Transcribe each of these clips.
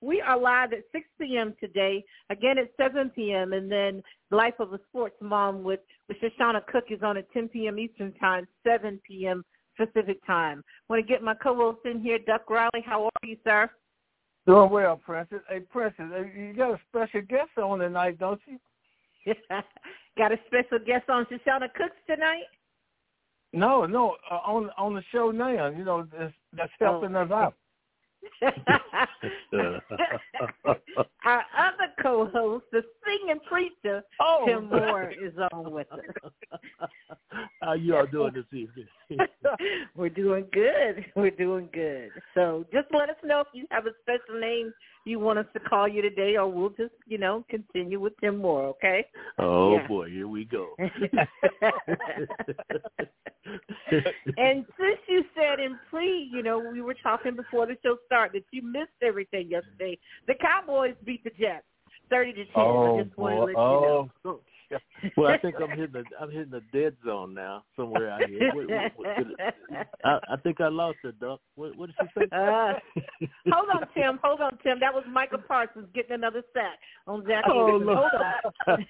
We are live at 6 p.m. today, again at 7 p.m., and then Life of a Sports Mom with, with Shoshana Cook is on at 10 p.m. Eastern Time, 7 p.m. Pacific Time. want to get my co-host in here, Duck Riley. How are you, sir? Doing well, Princess. Hey, Princess, you got a special guest on tonight, don't you? got a special guest on Shoshana Cooks tonight? No, no, uh, on on the show now. You know, that's, that's helping oh. us out. Our other co-host, the singing preacher, oh. Tim Moore, is on with us. How you all doing this evening? We're doing good. We're doing good. So just let us know if you have a special name you want us to call you today, or we'll just, you know, continue with Tim Moore, okay? Oh, yeah. boy, here we go. and since you said in pre, you know, we were talking before the show started that you missed everything yesterday. The Cowboys beat the Jets, thirty to ten. Oh, I just want to let oh. you know. Oh. Well, I think I'm hitting the I'm hitting the dead zone now somewhere out here. What, what, what, I, I think I lost her, Duck. What, what did she say? Uh, hold on, Tim. Hold on, Tim. That was Micah Parsons getting another sack on Zach. Oh, hold on.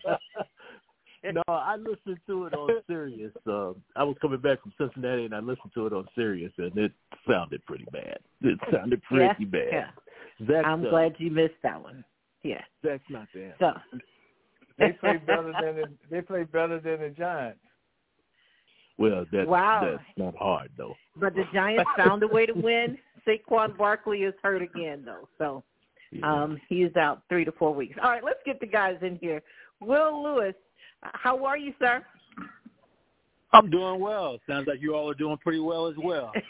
no, I listened to it on Sirius. Uh, I was coming back from Cincinnati, and I listened to it on Sirius, and it sounded pretty bad. It sounded pretty yeah, bad. Yeah. Zach, I'm uh, glad you missed that one. Yeah. That's not there. So. They play better than the, they play better than the Giants. Well, that's wow. that's not hard though. But the Giants found a way to win. Saquon Barkley is hurt again though, so Yeah. um he's out three to four weeks. All right, let's get the guys in here. Will Lewis, how are you, sir? I'm doing well. Sounds like you all are doing pretty well as well.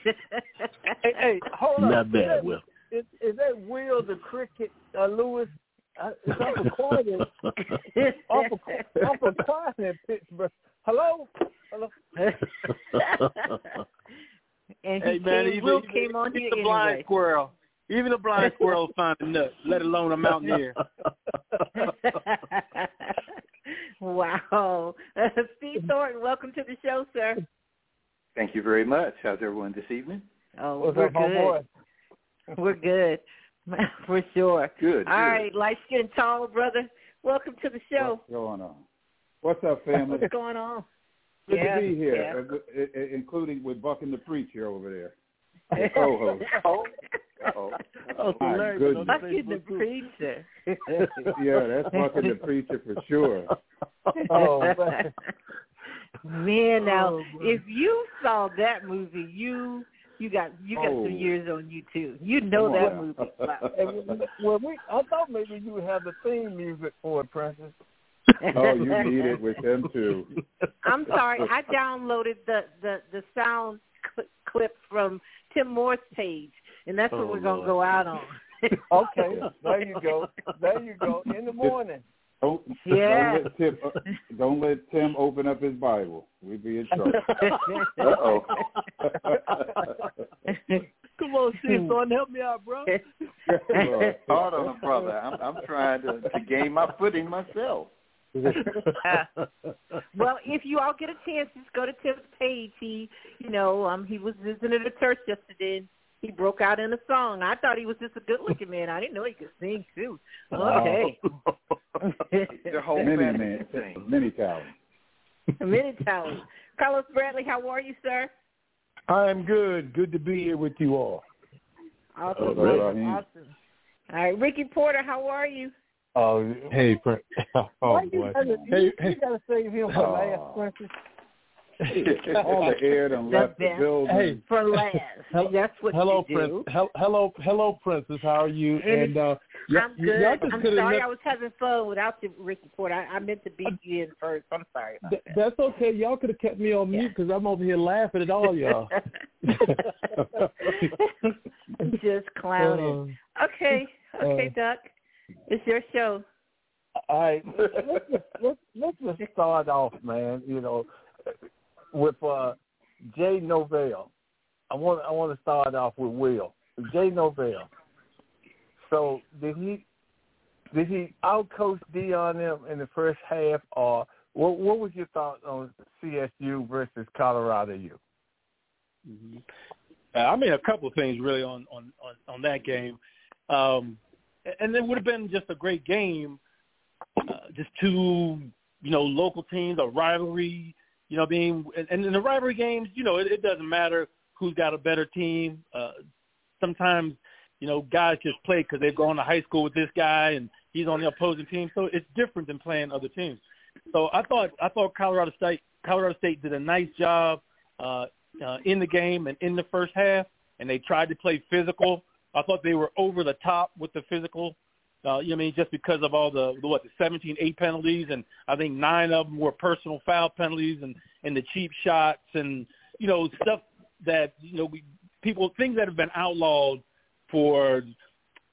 Hey, hey, hold on. Not Is bad, that- Will. Is, is that Will the cricket uh, Lewis? Uh, it's Uncle Quiet. in- Uncle, Uncle Quiet in Pittsburgh. Hello, hello. and hey he man, came, even, Will even, came on even here the blind squirrel, even a blind squirrel find a nut, let alone a mountaineer. wow. Steve Thornton, welcome to the show, sir. Thank you very much. How's everyone this evening? Oh, What's we're up, good. We're good. For sure. Good. All good. right, light skinned tall brother. Welcome to the show. What's going on? What's up, family? What's going on? Good Yeah, to be here, yeah. uh, good- i- i- including with Buck and the Preacher over there. The co-host. Oh, oh, Oh, My Larry, goodness. Bucky the preacher. yeah, that's Buck and the Preacher for sure. Oh, man. Man, now Oh, if you saw that movie, you you got you got Oh. some years on you too. You know that on movie. now. Wow. Hey, well, we, I thought maybe you would have the theme music for it, Princess. oh, you need it with them too. I'm sorry, I downloaded the the the sound cl- clip from Tim Moore's page, and that's what Oh, we're gonna go out on. Okay, there you go. There you go. In the morning. Don't, Yeah. don't let Tim uh, don't let Tim open up his Bible. We'd be in trouble. Uh-oh. Come on, Steve Thornton, help me out, bro. Right. Hard on a brother. I'm, I'm trying to, to gain my footing myself. well, if you all get a chance, just go to Tim's page. He, you know, um, he was visiting the church yesterday. And he broke out in a song. I thought he was just a good-looking man. I didn't know he could sing too. Okay, The whole many man, can sing. many talents. many talents. Carlos Bradley, how are you, sir? I'm good. Good to be here with you all. Awesome, Oh, awesome, awesome. All right, Ricky Porter, how are you? Oh, Hey, Prin- oh why you boy. gotta, Hey, you, hey. you gotta save him for Oh. last, Princess. All the air done left the building. Hey, For last, Hel- that's what hello, you do. Prince. Hel- hello, hello, Princess. How are you? And uh, y- I'm good. y'all just I'm sorry let- I was having fun without the Ricky Porter. I, I meant to beat you in first. I'm sorry about Th- that. that's okay. Y'all could have kept me on mute because I'm over here laughing at all y'all. Just clowning. Uh, Okay, okay, uh, Duck. It's It's your show. All right, let's just, let's, let's just start off, man. You know, with uh, Jay Norvell. I want I want to start off with Will. Jay Norvell. So did he did he outcoach Deion them in the first half, or what? What was your thoughts on CSU versus Colorado U? Mm-hmm. Uh, I mean, a couple of things really on on on, on that game, um, and it would have been just a great game. Uh, just two, you know, local teams, a rivalry. You know, being and, in the rivalry games, you know, it, it doesn't matter who's got a better team. Uh, sometimes, you know, guys just play because they've gone to high school with this guy and he's on the opposing team. So it's different than playing other teams. So I thought I thought Colorado State Colorado State did a nice job uh, uh, in the game and in the first half, and they tried to play physical. I thought they were over the top with the physical. Uh, you know, I mean, just because of all the what the 17 eight penalties, and I think nine of them were personal foul penalties, and and the cheap shots, and you know stuff that you know we people things that have been outlawed for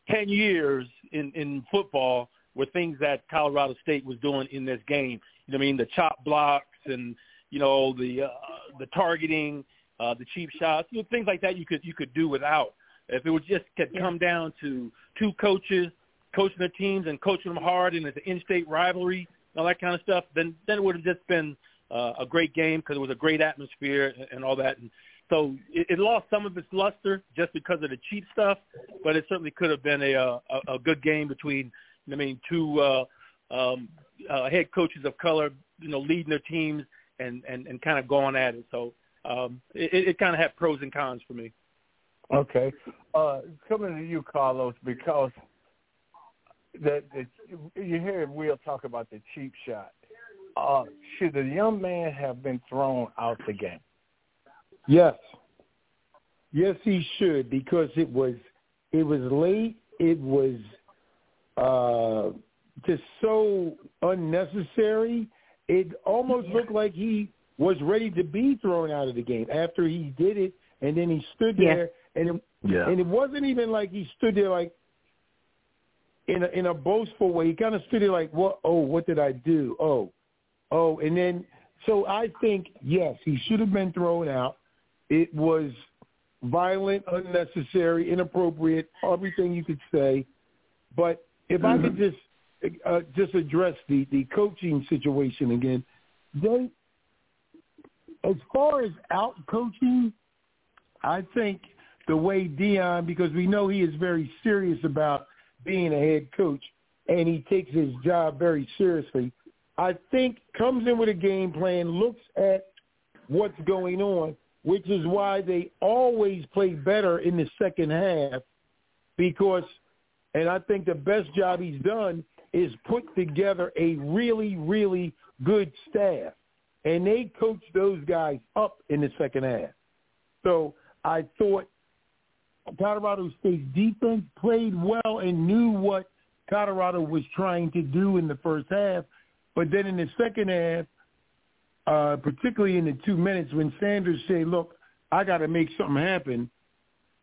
10 years in in football were things that Colorado State was doing in this game. You know, I mean, the chop blocks and you know the uh, the targeting, uh, the cheap shots, you know, things like that. You could you could do without. If it would just could come down to two coaches coaching the teams and coaching them hard, and it's an in-state rivalry, and all that kind of stuff, then then it would have just been uh, a great game because it was a great atmosphere and, and all that. And so it, it lost some of its luster just because of the cheap stuff, but it certainly could have been a a, a good game between I mean two uh, um, uh, head coaches of color, you know, leading their teams and and, and kind of going at it. So um, it, it kind of had pros and cons for me. Okay, uh, coming to you, Carlos, because that, that you hear Will talk about the cheap shot. Uh, should the young man have been thrown out the game? Yes. Yes, he should because it was it was late. It was uh, just so unnecessary. It almost looked like he was ready to be thrown out of the game after he did it, and then he stood there, yeah. and it, yeah. and it wasn't even like he stood there like in a, in a boastful way. He kind of stood there like, "What? Oh, what did I do? Oh, oh," and then so I think yes, he should have been thrown out. It was violent, unnecessary, inappropriate, everything you could say. But if I could just uh, just address the the coaching situation again, they as far as out coaching, I think the way Deion, because we know he is very serious about being a head coach and he takes his job very seriously. I think comes in with a game plan, looks at what's going on, which is why they always play better in the second half because and I think the best job he's done is put together a really, really good staff. And they coach those guys up in the second half. So I thought Colorado State's defense played well and knew what Colorado was trying to do in the first half. But then in the second half, uh, particularly in the two minutes when Sanders said, look, I got to make something happen,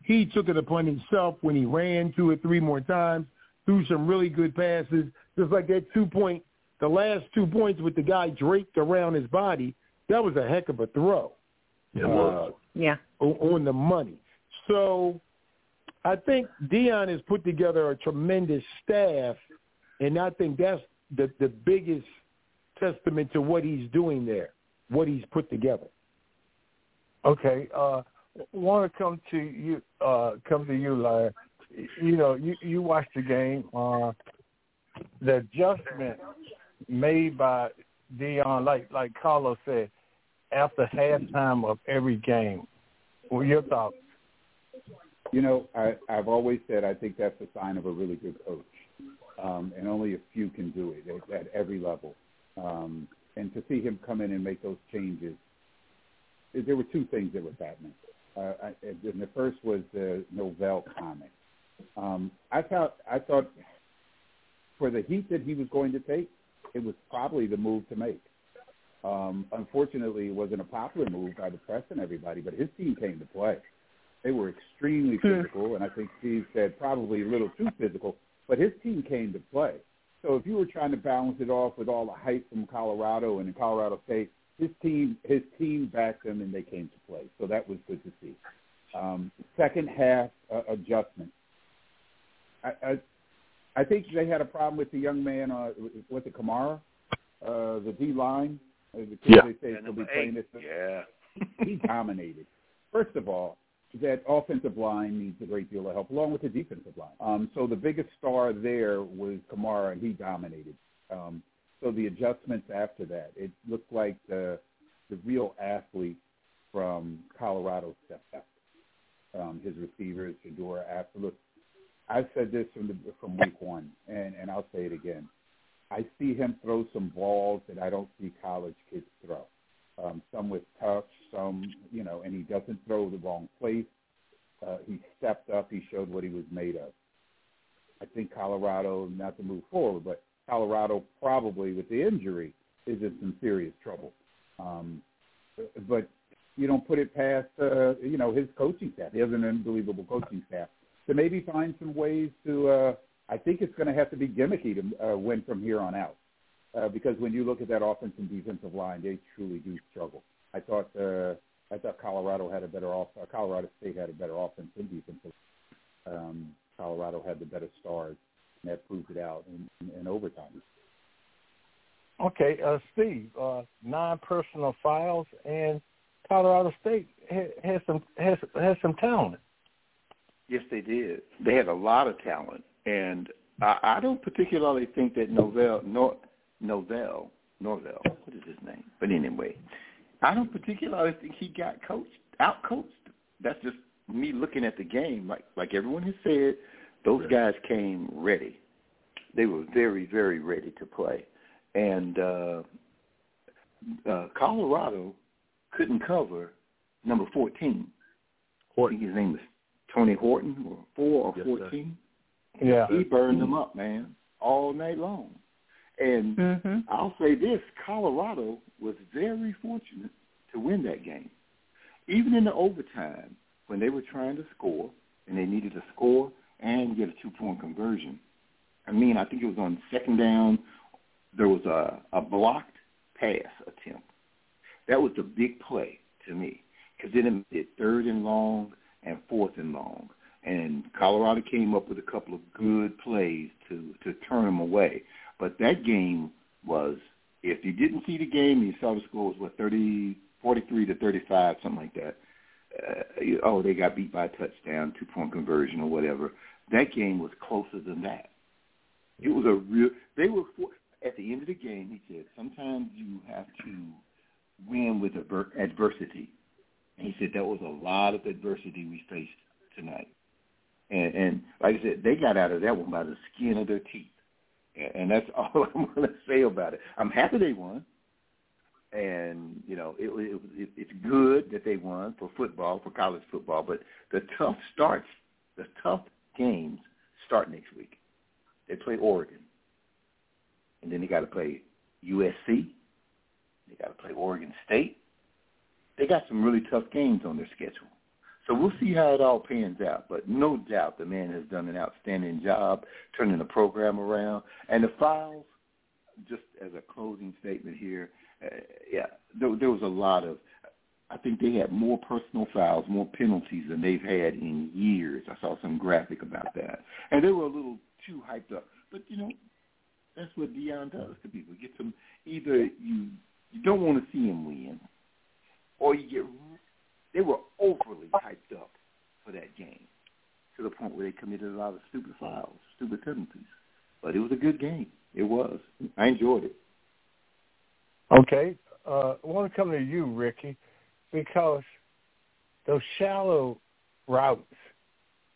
he took it upon himself when he ran two or three more times, threw some really good passes, just like that two point, the last two points with the guy draped around his body. That was a heck of a throw. It was. Uh, yeah. On the money. So I think Deion has put together a tremendous staff, and I think that's the the biggest testament to what he's doing there, what he's put together. Okay, uh, want to come to you, uh, come to you, Larry. You know, you you watched the game. Uh, the adjustment made by Deion, like like Carlos said, after halftime of every game. What your thoughts? You know, I, I've always said I think that's a sign of a really good coach, um, and only a few can do it at, at every level. Um, and to see him come in and make those changes, there were two things that was happening. Uh, I, and the first was the Norvell comment. Um, I thought I thought for the heat that he was going to take, it was probably the move to make. Um, unfortunately, it wasn't a popular move by the press and everybody, but his team came to play. They were extremely hmm. physical, and I think Steve said probably a little too physical but his team came to play. So if you were trying to balance it off with all the hype from Colorado and in Colorado State, his team his team backed them and they came to play. So that was good to see. Um, second half uh, adjustment. I, I I think they had a problem with the young man uh, with the Kamara, uh, the D line. Uh, the kid Yeah. they say Yeah, he'll be playing this. Yeah. he dominated. First of all, that offensive line needs a great deal of help, along with the defensive line. Um, so the biggest star there was Kamara, and he dominated. Um, so the adjustments after that, it looked like the the real athlete from Colorado stepped up. Um, his receivers, Shedeur, absolute. I've said this from the from week one, and and I'll say it again. I see him throw some balls that I don't see college kids throw. Um, some with touch, some you know, and he doesn't throw the wrong place. Uh, he stepped up. He showed what he was made of. I think Colorado, not to move forward, but Colorado probably with the injury is in some serious trouble. Um, but you don't put it past uh, you know his coaching staff. He has an unbelievable coaching staff to maybe find some ways to. Uh, I think it's going to have to be gimmicky to uh, win from here on out, uh, because when you look at that offense and defensive line, they truly do struggle. I thought uh, I thought Colorado had a better off. Uh, Colorado State had a better offense and defensive. Um, Colorado had the better stars, and that proved it out in, in, in overtime. Okay, uh, Steve, uh, non-personal files and Colorado State has, has some has has some talent. Yes, they did. They had a lot of talent, and I, I don't particularly think that Novell, Nor, Novell, Norvell, what is his name? But anyway, I don't particularly think he got coached, out coached. That's just me looking at the game. Like like everyone has said, those guys came ready. They were very very ready to play, and uh, uh, Colorado couldn't cover number fourteen. I think his name was Tory Horton, or four or Yes, sir. fourteen. Yeah, He burned them up, man, all night long. And Mm-hmm. I'll say this, Colorado was very fortunate to win that game. Even in the overtime, when they were trying to score, and they needed to score and get a two-point conversion. I mean, I think it was on second down, there was a, a blocked pass attempt. That was the big play to me, because then it made third and long and fourth and long. And Colorado came up with a couple of good plays to, to turn them away. But that game was, if you didn't see the game, you saw the score was, what, 30, 43 to 35, something like that. Uh, you- oh, they got beat by a touchdown, two-point conversion or whatever. That game was closer than that. It was a real, they were, for, at the end of the game, he said, sometimes you have to win with adver- adversity. And he said that was a lot of adversity we faced tonight. And, and like I said, they got out of that one by the skin of their teeth. And- that's all I'm going to say about it. I'm happy they won. And, you know, it, it, it, it's good that they won for football, for college football. But the tough starts, the tough games start next week. They play Oregon. And then they got to play USC. They got to play Oregon State. They got some really tough games on their schedule. So we'll see how it all pans out. But no doubt the man has done an outstanding job turning the program around. And the files, just as a closing statement here, uh, yeah, there, there was a lot of, I think they had more personal fouls, more penalties than they've had in years. I saw some graphic about that. And they were a little too hyped up. But, you know, that's what Deion does to people. Get them, either you, you don't want to see him win, or you get they were overly hyped up for that game to the point where they committed a lot of stupid fouls, stupid penalties. But it was a good game. It was. I enjoyed it. Okay. Uh, I want to come to you, Ricky, because those shallow routes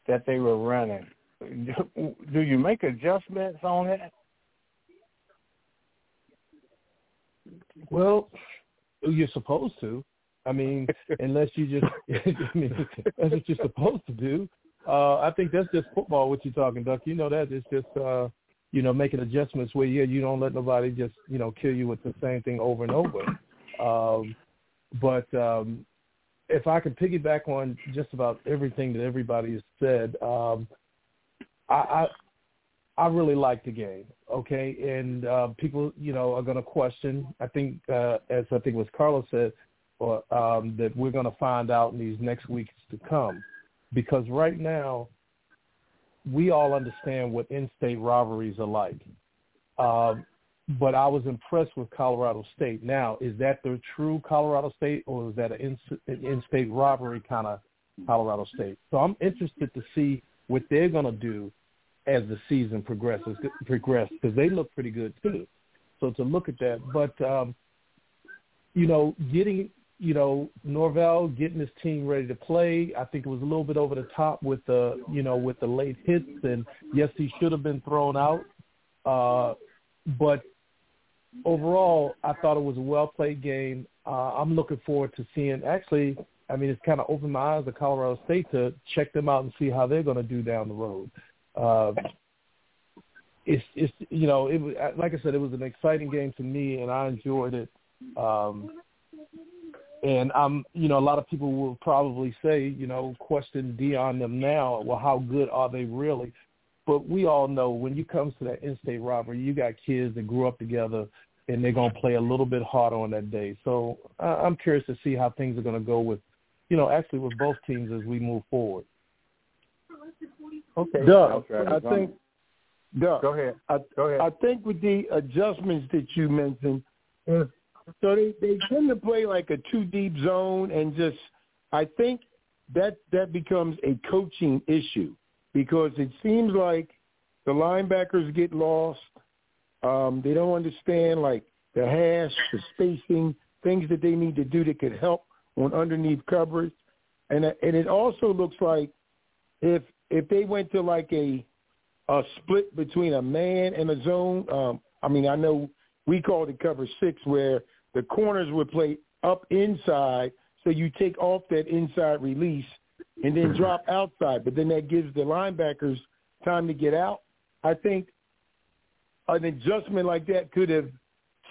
that they were running, do, do you make adjustments on that? Well, you're supposed to. I mean, unless you just, I mean, that's what you're supposed to do. Uh, I think that's just football. What you're talking, Duck. You know that it's just, uh, you know, making adjustments where yeah, you don't let nobody just, you know, kill you with the same thing over and over. Um, but um, if I could piggyback on just about everything that everybody has said, um, I, I I really like the game. Okay, and uh, people, you know, are going to question. I think, uh, as I think was Carlos said, or um, that we're going to find out in these next weeks to come, because right now we all understand what in-state rivalries are like. Um, but I was impressed with Colorado State. Now, is that the true Colorado State, or is that an in-state rivalry kind of Colorado State? So I'm interested to see what they're going to do as the season progresses progress because they look pretty good too. So to look at that, but um, you know, getting you know Norvell getting his team ready to play, I think it was a little bit over the top with the you know with the late hits, and yes, he should have been thrown out. Uh, but overall, I thought it was a well played game. Uh, I'm looking forward to seeing. Actually, I mean, it's kind of opened my eyes to Colorado State to check them out and see how they're going to do down the road. Uh, it's it's you know it was like I said it was an exciting game to me and I enjoyed it. Um, and I'm you know a lot of people will probably say you know question Deion them now. Well, how good are they really? But we all know when you comes to that in-state rivalry, you got kids that grew up together and they're gonna play a little bit harder on that day. So uh, I'm curious to see how things are gonna go with you know actually with both teams as we move forward. Okay. Doug, I think. Doug, go ahead. I, go ahead. I think with the adjustments that you mentioned, so they they tend to play like a two deep zone, and just I think that that becomes a coaching issue because it seems like the linebackers get lost. Um, they don't understand like the hash, the spacing, things that they need to do that could help on underneath coverage, and and it also looks like if if they went to like a a split between a man and a zone, um, I mean, I know we called it cover six where the corners would play up inside, so you take off that inside release and then mm-hmm. drop outside, but then that gives the linebackers time to get out. I think an adjustment like that could have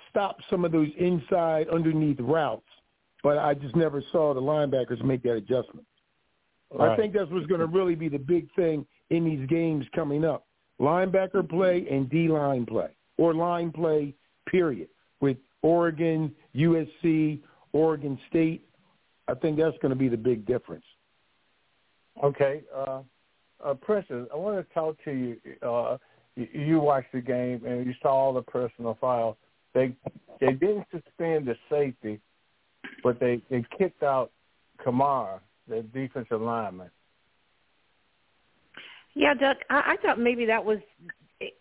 stopped some of those inside underneath routes, but I just never saw the linebackers make that adjustment. Right. I think that's what's going to really be the big thing in these games coming up. Linebacker play and D-line play, or line play, period, with Oregon, USC, Oregon State. I think that's going to be the big difference. Okay. Uh, uh, Precious, I want to talk to you. Uh, you, you watched the game and you saw all the personal fouls. They they didn't suspend the safety, but they, they kicked out Kamara the defensive lineman. Yeah, Doug, I, I thought maybe that was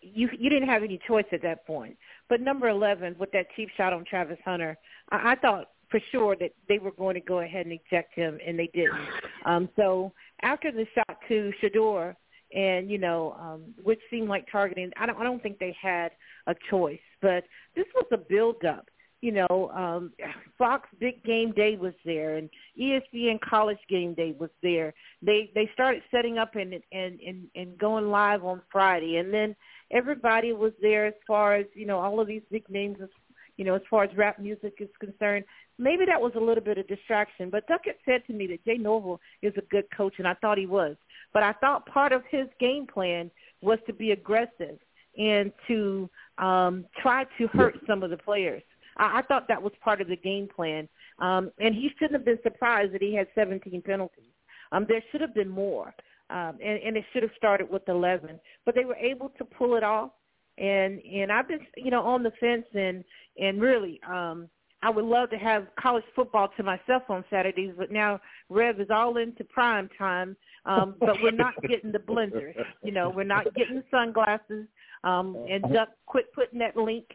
you. You didn't have any choice at that point. But number eleven, with that cheap shot on Travis Hunter, I, I thought for sure that they were going to go ahead and eject him, and they didn't. Um, so after the shot to Shedeur, and you know, um, which seemed like targeting, I don't. I don't think they had a choice. But this was a build up you know, um, Fox Big Game Day was there, and ESPN College Game Day was there. They they started setting up and and and, and going live on Friday, and then everybody was there as far as you know all of these big names, as, you know, as far as rap music is concerned. Maybe that was a little bit of distraction, but Duckett said to me that Jay Norvell is a good coach, and I thought he was. But I thought part of his game plan was to be aggressive and to um, try to hurt some of the players. I, I thought that was part of the game plan. Um, and he shouldn't have been surprised that he had 17 penalties. Um, there should have been more, um, and, and it should have started with 11. But they were able to pull it off. And and I've been you know on the fence and and really um, I would love to have college football to myself on Saturdays, but now Rev is all into prime time. Um, but we're not getting the blenders. You know, we're not getting the sunglasses. Um, and Duck, quit putting that link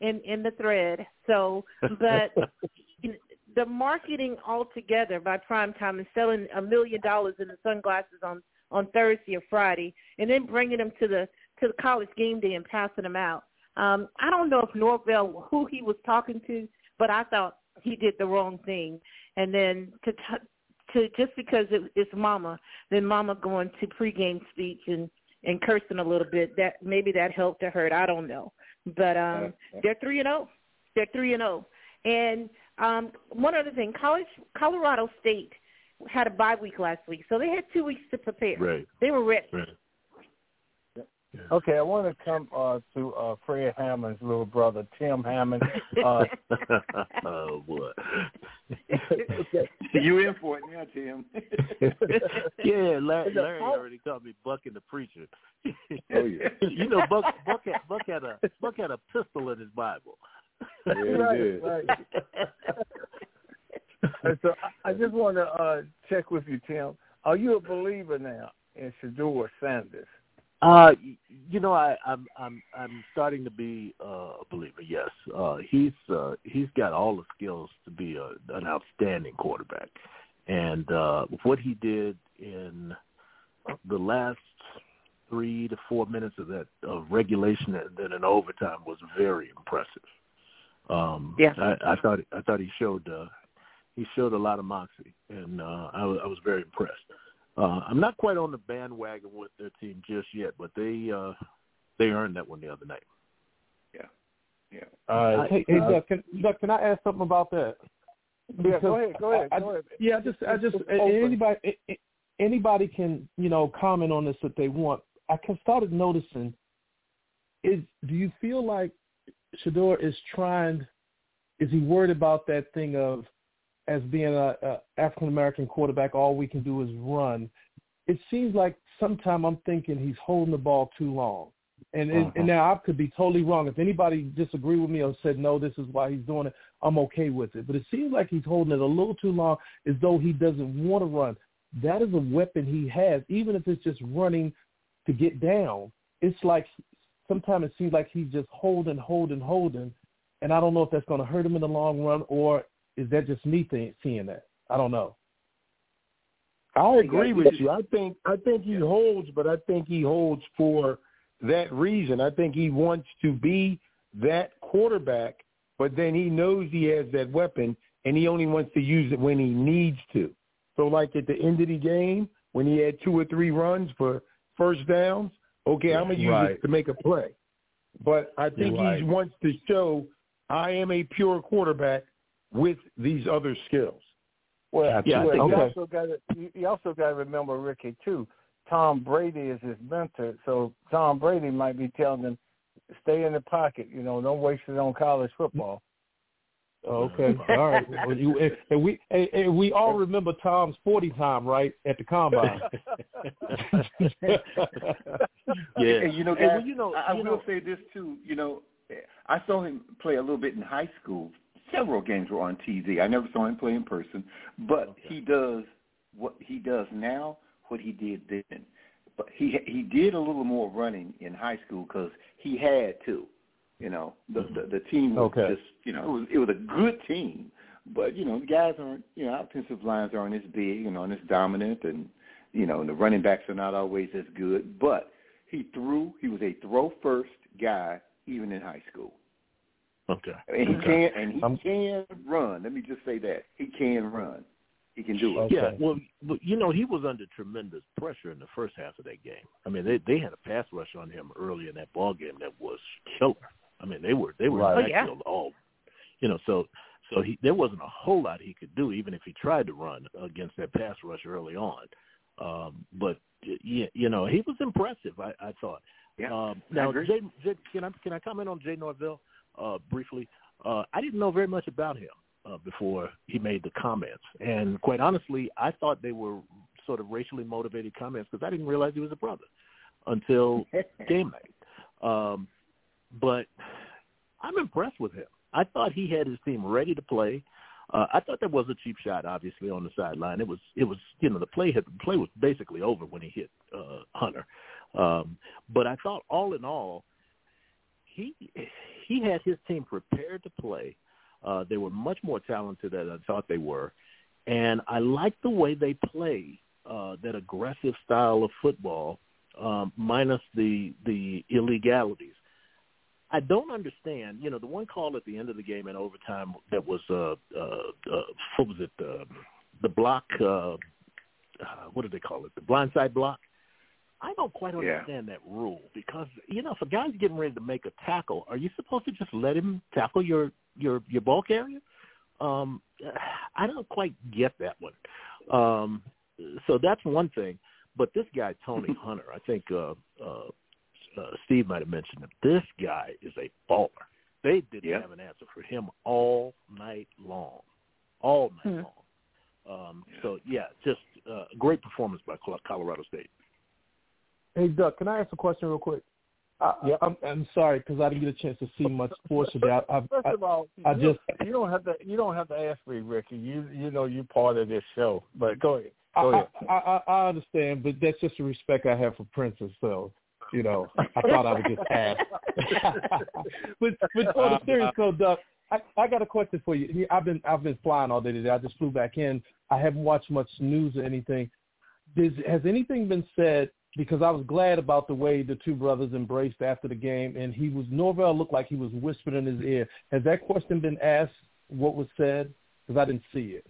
in in the thread. So, but the marketing altogether by prime time and selling a million dollars in the sunglasses on on Thursday or Friday, and then bringing them to the to the college game day and passing them out. Um, I don't know if Norvell who he was talking to, but I thought he did the wrong thing. And then to t- to just because it, it's Mama, then Mama going to pregame speech and and cursing a little bit. That maybe that helped or hurt. I don't know. But um, they're three and zero. Oh. They're three and zero. Oh. And um, one other thing, college Colorado State had a bye week last week, so they had two weeks to prepare. Right. They were ready. Right. Okay, I want to come uh, to uh, Fred Hammond's little brother, Tim Hammond. Uh, oh boy. okay. You in for it now, Tim? yeah, Larry, Larry already called me Buck and the preacher. oh yeah. You know, Buck Buck had, Buck had a Buck had a pistol in his Bible. Yeah, right, right. So I, I just want to uh, check with you, Tim. Are you a believer now in Shedeur Sanders? Uh, you know, I, I'm I'm I'm starting to be uh, a believer. Yes, uh, he's uh, he's got all the skills to be a, an outstanding quarterback, and uh, what he did in the last three to four minutes of that of regulation and then in overtime was very impressive. Um, yeah, I, I thought I thought he showed uh, he showed a lot of moxie, and uh, I, was, I was very impressed. Uh, I'm not quite on the bandwagon with their team just yet, but they uh, they earned that one the other night. Yeah, yeah. Uh, hey, hey Doug, can, Doug, can I ask something about that? Yeah, go ahead, go ahead, go ahead. I, yeah, I just, I just, anybody, anybody can, you know, comment on this if they want. I can started noticing. Is do you feel like Shedeur is trying? Is he worried about that thing of as being a, a African American quarterback, all we can do is run. It seems like sometimes I'm thinking he's holding the ball too long. And, uh-huh. and now I could be totally wrong. If anybody disagree with me or said no, this is why he's doing it, I'm okay with it. But it seems like he's holding it a little too long, as though he doesn't want to run. That is a weapon he has, even if it's just running to get down. It's like sometimes it seems like he's just holding, holding, holding, and I don't know if that's going to hurt him in the long run or is that just me th- seeing that? I don't know. I agree with you. I think I think he holds, but I think he holds for that reason. I think he wants to be that quarterback, but then he knows he has that weapon, and he only wants to use it when he needs to. So, like at the end of the game, when he had two or three runs for first downs, okay, I'm gonna use right. it to make a play. But I think right. he wants to show I am a pure quarterback with these other skills. Well, yeah, well, you, also got to, you also got to remember Ricky too. Tom Brady is his mentor, so Tom Brady might be telling him, "Stay in the pocket. You know, don't waste it on college football." Okay, all right. Well, you, and we and, and we all remember Tom's forty time, right, at the combine. yeah, and, you know, guys, well, you know, I, I will know, say this too. You know, I saw him play a little bit in high school several games were on TV. I never saw him play in person, but okay. he does what he does now, what he did then. But he he did a little more running in high school because he had to. You know, the mm-hmm. the, the team was okay. just you know it was it was a good team, but you know the guys aren't you know offensive lines aren't as big and as dominant and you know and the running backs are not always as good. But he threw. He was a throw first guy even in high school. Okay. And he okay. can and he I'm, can run. Let me just say that he can run. He can do it. Okay. Yeah. Well, but, you know, he was under tremendous pressure in the first half of that game. I mean, they they had a pass rush on him early in that ball game that was killer. I mean, they were they were right. backfield oh, yeah. all. You know, so so he there wasn't a whole lot he could do even if he tried to run against that pass rush early on. Um, but you, you know, he was impressive. I, I thought. Yeah. Um, now, Jay, Jay, can I can I comment on Jay Norvell? Uh, briefly. Uh, I didn't know very much about him uh, before he made the comments, and quite honestly, I thought they were sort of racially motivated comments because I didn't realize he was a brother until game night. Um, but I'm impressed with him. I thought he had his team ready to play. Uh, I thought that was a cheap shot, obviously on the sideline. It was, it was, you know, the play had, the play was basically over when he hit uh, Hunter. Um, but I thought, all in all, he he had his team prepared to play. Uh, they were much more talented than I thought they were, and I like the way they play uh, that aggressive style of football, um, minus the the illegalities. I don't understand. You know, the one call at the end of the game in overtime that was uh, uh, uh, what was it? Uh, the block. Uh, uh, what do they call it? The blindside block. I don't quite understand yeah. that rule because you know if a guy's getting ready to make a tackle, are you supposed to just let him tackle your your your ball carrier? Um, I don't quite get that one. Um, so that's one thing. But this guy Tony Hunter, I think uh, uh, uh, Steve might have mentioned him. This guy is a baller. They didn't have an answer for him all night long, all night hmm. long. Um, so yeah, just uh, great performance by Colorado State. Hey Duck, can I ask a question real quick? I, yeah, I'm, I'm sorry because I didn't get a chance to see much sports today. I, I, First of all, I, I you, just you don't have to you don't have to ask me, Ricky. You you know you're part of this show. But go ahead. Go ahead. I, I, I understand, but that's just the respect I have for Princess. So you know, I thought I would just ask. but but on a um, serious uh, note, Duck, I, I got a question for you. I've been I've been flying all day today. I just flew back in. I haven't watched much news or anything. Does, has anything been said because I was glad about the way the two brothers embraced after the game, and he was Norvell looked like he was whispering in his ear. Has that question been asked? What was said? Because I didn't see it.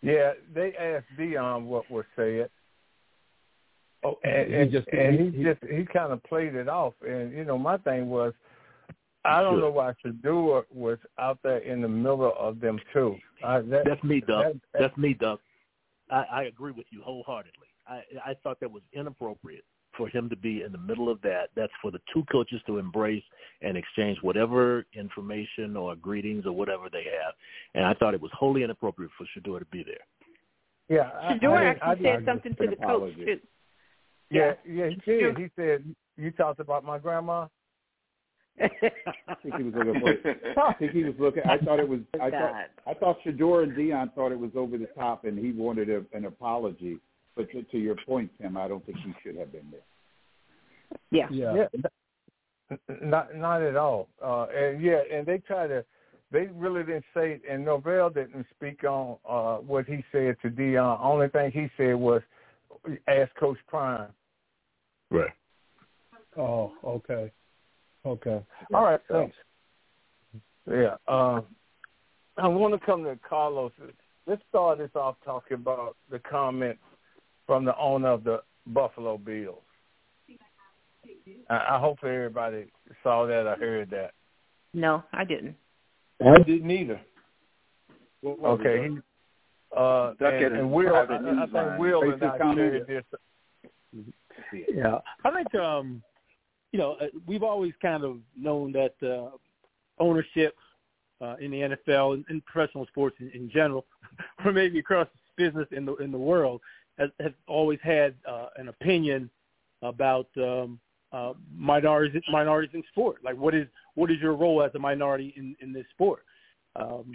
Yeah, they asked Deion what was said. Oh, and, and just and he, he just he kind of played it off. And you know, my thing was, I don't know why Shedeur was out there in the middle of them too. Uh, that, that's me, Doug. That, that, that's me, Doug. I, I agree with you wholeheartedly. I, I thought that was inappropriate for him to be in the middle of that. That's for the two coaches to embrace and exchange whatever information or greetings or whatever they have. And I thought it was wholly inappropriate for Shedeur to be there. Yeah, Shedeur actually I, said something to the coach too. Yeah, yeah, he did. He said, "You talked about my grandma." I think he was looking for. I think he was looking. I thought it was. I thought. I thought Shedeur and Deion thought it was over the top, and he wanted a, an apology. But to, to your point, Tim, I don't think he should have been there. Yeah. Yeah. yeah. Not not at all. Uh, and yeah, and they try to. They really didn't say, and Norvell didn't speak on uh, what he said to Deion. Only thing he said was, "Ask Coach Prime." Right. Oh, okay. Okay. All right. Thanks. Yeah. Um, I want to come to Carlos. Let's start this off talking about the comment from the owner of the Buffalo Bills. I, I hope everybody saw that or heard that. No, I didn't. I didn't either. Okay. He, uh, and, and Will, I, I think Will and I shared this. Yeah, I think um, you know uh, we've always kind of known that uh, ownership uh, in the NFL and in professional sports in, in general, or maybe across business in the in the world, has, has always had uh, an opinion about um, uh, minorities minorities in sport. Like, what is what is your role as a minority in in this sport? Um,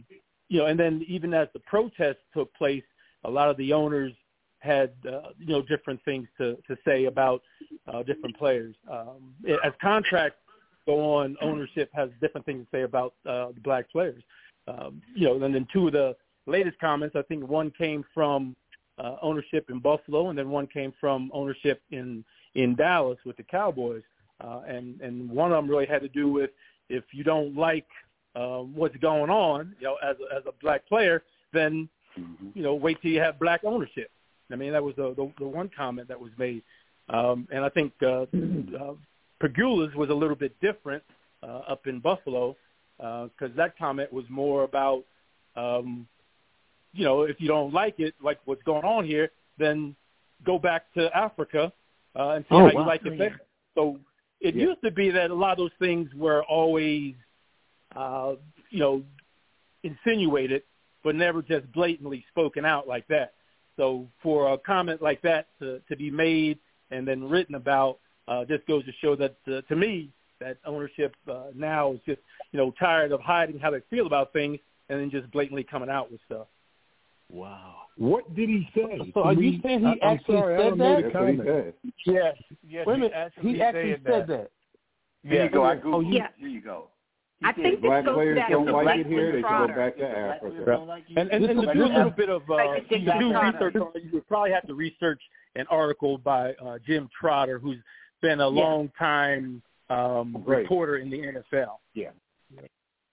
you know, and then even as the protests took place, a lot of the owners had uh, you know different things to to say about uh, different players. Um, as contracts go on, ownership has different things to say about uh, the black players. Um, you know, and then two of the latest comments, I think one came from uh, ownership in Buffalo, and then one came from ownership in in Dallas with the Cowboys. Uh, and and one of them really had to do with if you don't like uh, what's going on, you know, as a, as a black player, then mm-hmm. you know wait till you have black ownership. I mean, that was the the, the one comment that was made, um, and I think uh, uh, Pegula's was a little bit different uh, up in Buffalo because uh, that comment was more about, um, you know, if you don't like it, like what's going on here, then go back to Africa uh, and see oh, how wow. you like it there. So it yeah. used to be that a lot of those things were always, uh, you know, insinuated, but never just blatantly spoken out like that. So for a comment like that to, to be made and then written about, uh, just goes to show that uh, to me that ownership uh, now is just you know tired of hiding how they feel about things and then just blatantly coming out with stuff. Wow. What did he say? So are you saying he I, actually sorry, said that? Yes. Yes. Wait a minute. He actually, he actually said, said that. that. There you go. I Oh, Googled. yeah. There you go. I think Black this goes players back don't like it here. They should go back to Africa. And, and, and to do a little bit of uh, Like to do research, on you would probably have to research an article by uh, Jim Trotter, who's been a Yeah. long time um, Great. reporter in the NFL. Yeah.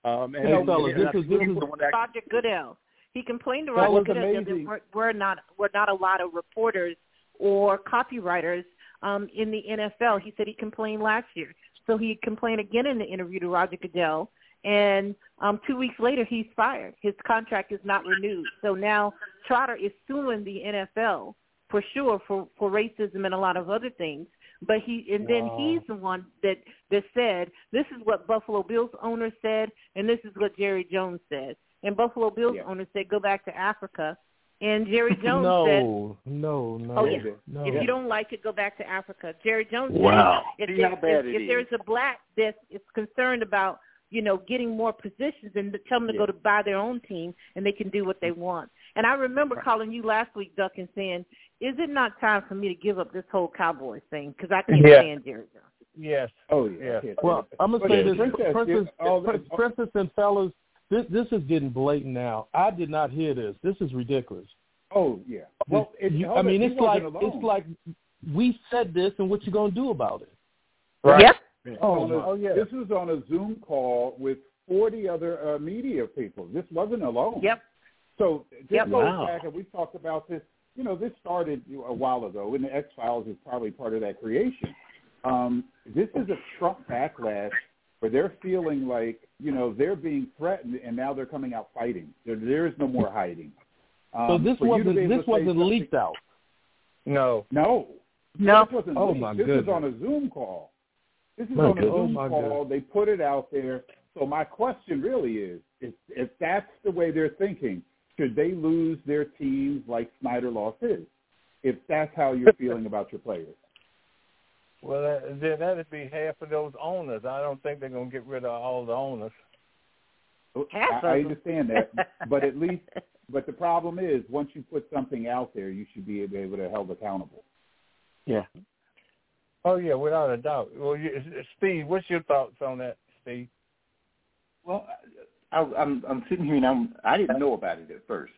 Um, and, Hey, fellas, this is- this is- the one that- Roger Goodell. He complained to Roger Goodell that were, were not were not a lot of reporters or copywriters um, in the NFL. He said he complained last year, so he complained again in the interview to Roger Goodell. And um, two weeks later, he's fired. His contract is not renewed. So now Trotter is suing the NFL for sure for for racism and a lot of other things But he and then No. he's the one that that said this is what Buffalo Bills owner said, and this is what Jerry Jones said. And Buffalo Bills Yeah. owner said go back to Africa, and Jerry Jones said no, no, no, Oh, yeah. no. if you don't like it, go back to Africa. Jerry Jones Wow. said if, there, if, if there's a black that is concerned about you know getting more positions, and tell them to Yeah. go to buy their own team, and they can do what they want. And I remember calling you last week, Duck, and saying, "Is it not time for me to give up this whole Cowboys thing? Because I can't Yeah. stand Jerry Jones." Yes. Oh yeah. Yeah. Well, I'm gonna But say the this, princess princess, is- all princess and fellas. This this is getting blatant now. I did not hear this. This is ridiculous. Oh yeah. Well, it, You- I mean, it's like alone. it's like we said this, and what you gonna do about it? Right. Yep. Oh, a- oh, yeah. This was on a Zoom call with 40 other uh, media people. This wasn't alone. Yep. So this Yep. goes Wow. back, and we talked about this. You know, this started a while ago, and the X Files is probably part of that creation. Um, this is a Trump backlash where they're feeling like you know they're being threatened, and now they're coming out fighting. There, there is no more hiding. Um, So this for you to wasn't this wasn't something- leaked out. No. No, No. this wasn't Oh, leaked. my this goodness. was on a Zoom call. This is My on a goodness. Oh, Zoom my call. They put it out there. So my question really is, if, if that's the way they're thinking, should they lose their teams like Snyder lost his? If that's how you're feeling about your players. Well, that, then that'd be half of those owners. I don't think they're gonna get rid of all the owners. Half I, I understand that, but at least, but the problem is, once you put something out there, you should be able to held accountable. Yeah. Oh yeah, without a doubt. Well, you, Steve, what's your thoughts on that, Steve? Well, I, I'm I'm sitting here and I'm I didn't know about it at first,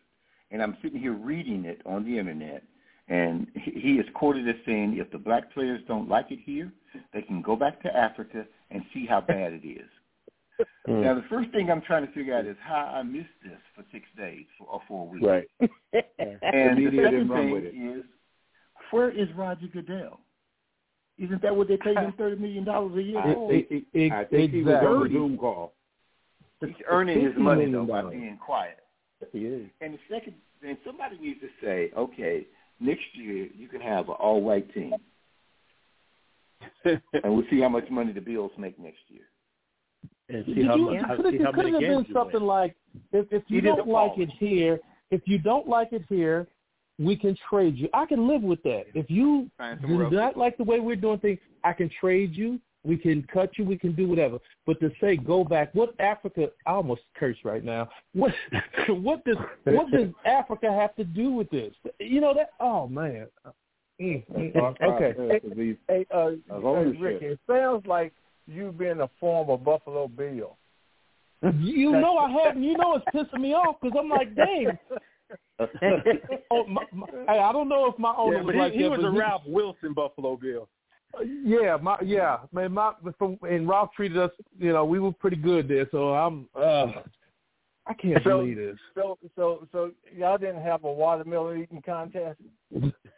and I'm sitting here reading it on the internet, and he he is quoted as saying, "If the black players don't like it here, they can go back to Africa and see how bad it is." Mm. Now, the first thing I'm trying to figure out is how I missed this for six days or four weeks. Right. And The the second thing with it. is, where is Roger Goodell? Isn't that what they pay him thirty million dollars a year I for? think, he, I think he was on the Zoom call. He's earning his money though by being quiet. Yes, he is. And the second, then somebody needs to say, okay, next year you can have an all-white team, and we'll see how much money the Bills make next year. and see Did how, you, how, could see it, how could many have games been you something win. like if if you He did don't like it here, if you don't like it here, we can trade you. I can live with that. If you do not like the way we're doing things, I can trade you. We can cut you. We can do whatever. But to say go back, what Africa? I almost curse right now. What what does what does Africa have to do with this? You know that? Oh man. Mm, mm. Okay. Process of these- Hey, uh, Of hey, ownership. It sounds like you've been a former Buffalo Bill. You know I haven't. You know it's pissing me off because I'm like, dang. oh, my, my, hey, I don't know if my owner Yeah, was but like he, he that, was but a Ralph Wilson Buffalo Bill. Yeah, my yeah, man. My from, and Ralph treated us. You know, we were pretty good there. So I'm. uh I can't So- believe this. So, so, so y'all didn't have a watermelon eating contest?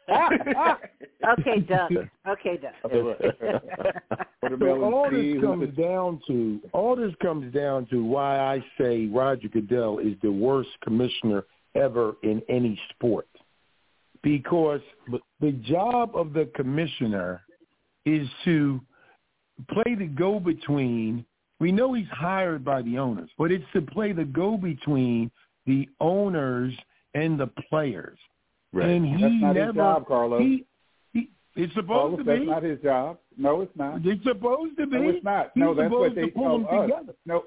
okay, Doug. Okay, Doug. Put a So all this comes down to all this comes down to why I say Roger Goodell is the worst commissioner ever in any sport. Because the job of the commissioner is to play the go between. We know he's hired by the owners, but it's to play the go between the owners and the players. Right. And he That's not never his job, Carlos. he, he it's supposed Carlos, to be. that's not his job. No, it's not. It's supposed to be. No, it's not. He's No, that's what they to pull told them us. together. No,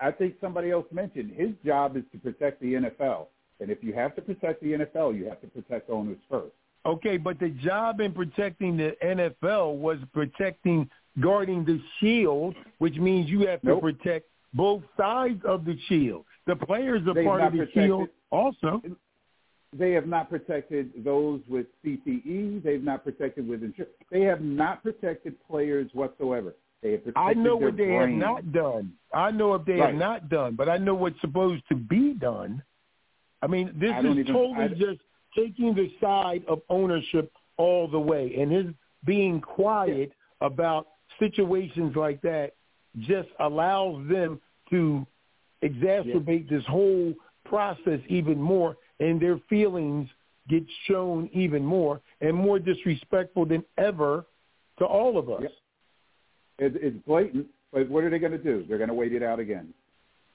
I think somebody else mentioned his job is to protect the NFL, and if you have to protect the NFL, you have to protect owners first. Okay, but the job in protecting the NFL was protecting, guarding the shield, which means you have to Nope. protect both sides of the shield. The players are They've part of the protected- shield also. They have not protected those with CTE. They've not protected with insurance. They have not protected players whatsoever. They have protected I know what they brain. have not done. I know what they Right. have not done, but I know what's supposed to be done. I mean, this I is even- totally I- just taking the side of ownership all the way, and his being quiet about situations like that just allows them to exacerbate this whole process even more, and their feelings get shown even more and more disrespectful than ever to all of us. Yep. It, it's blatant, but what are they going to do? They're going to wait it out again.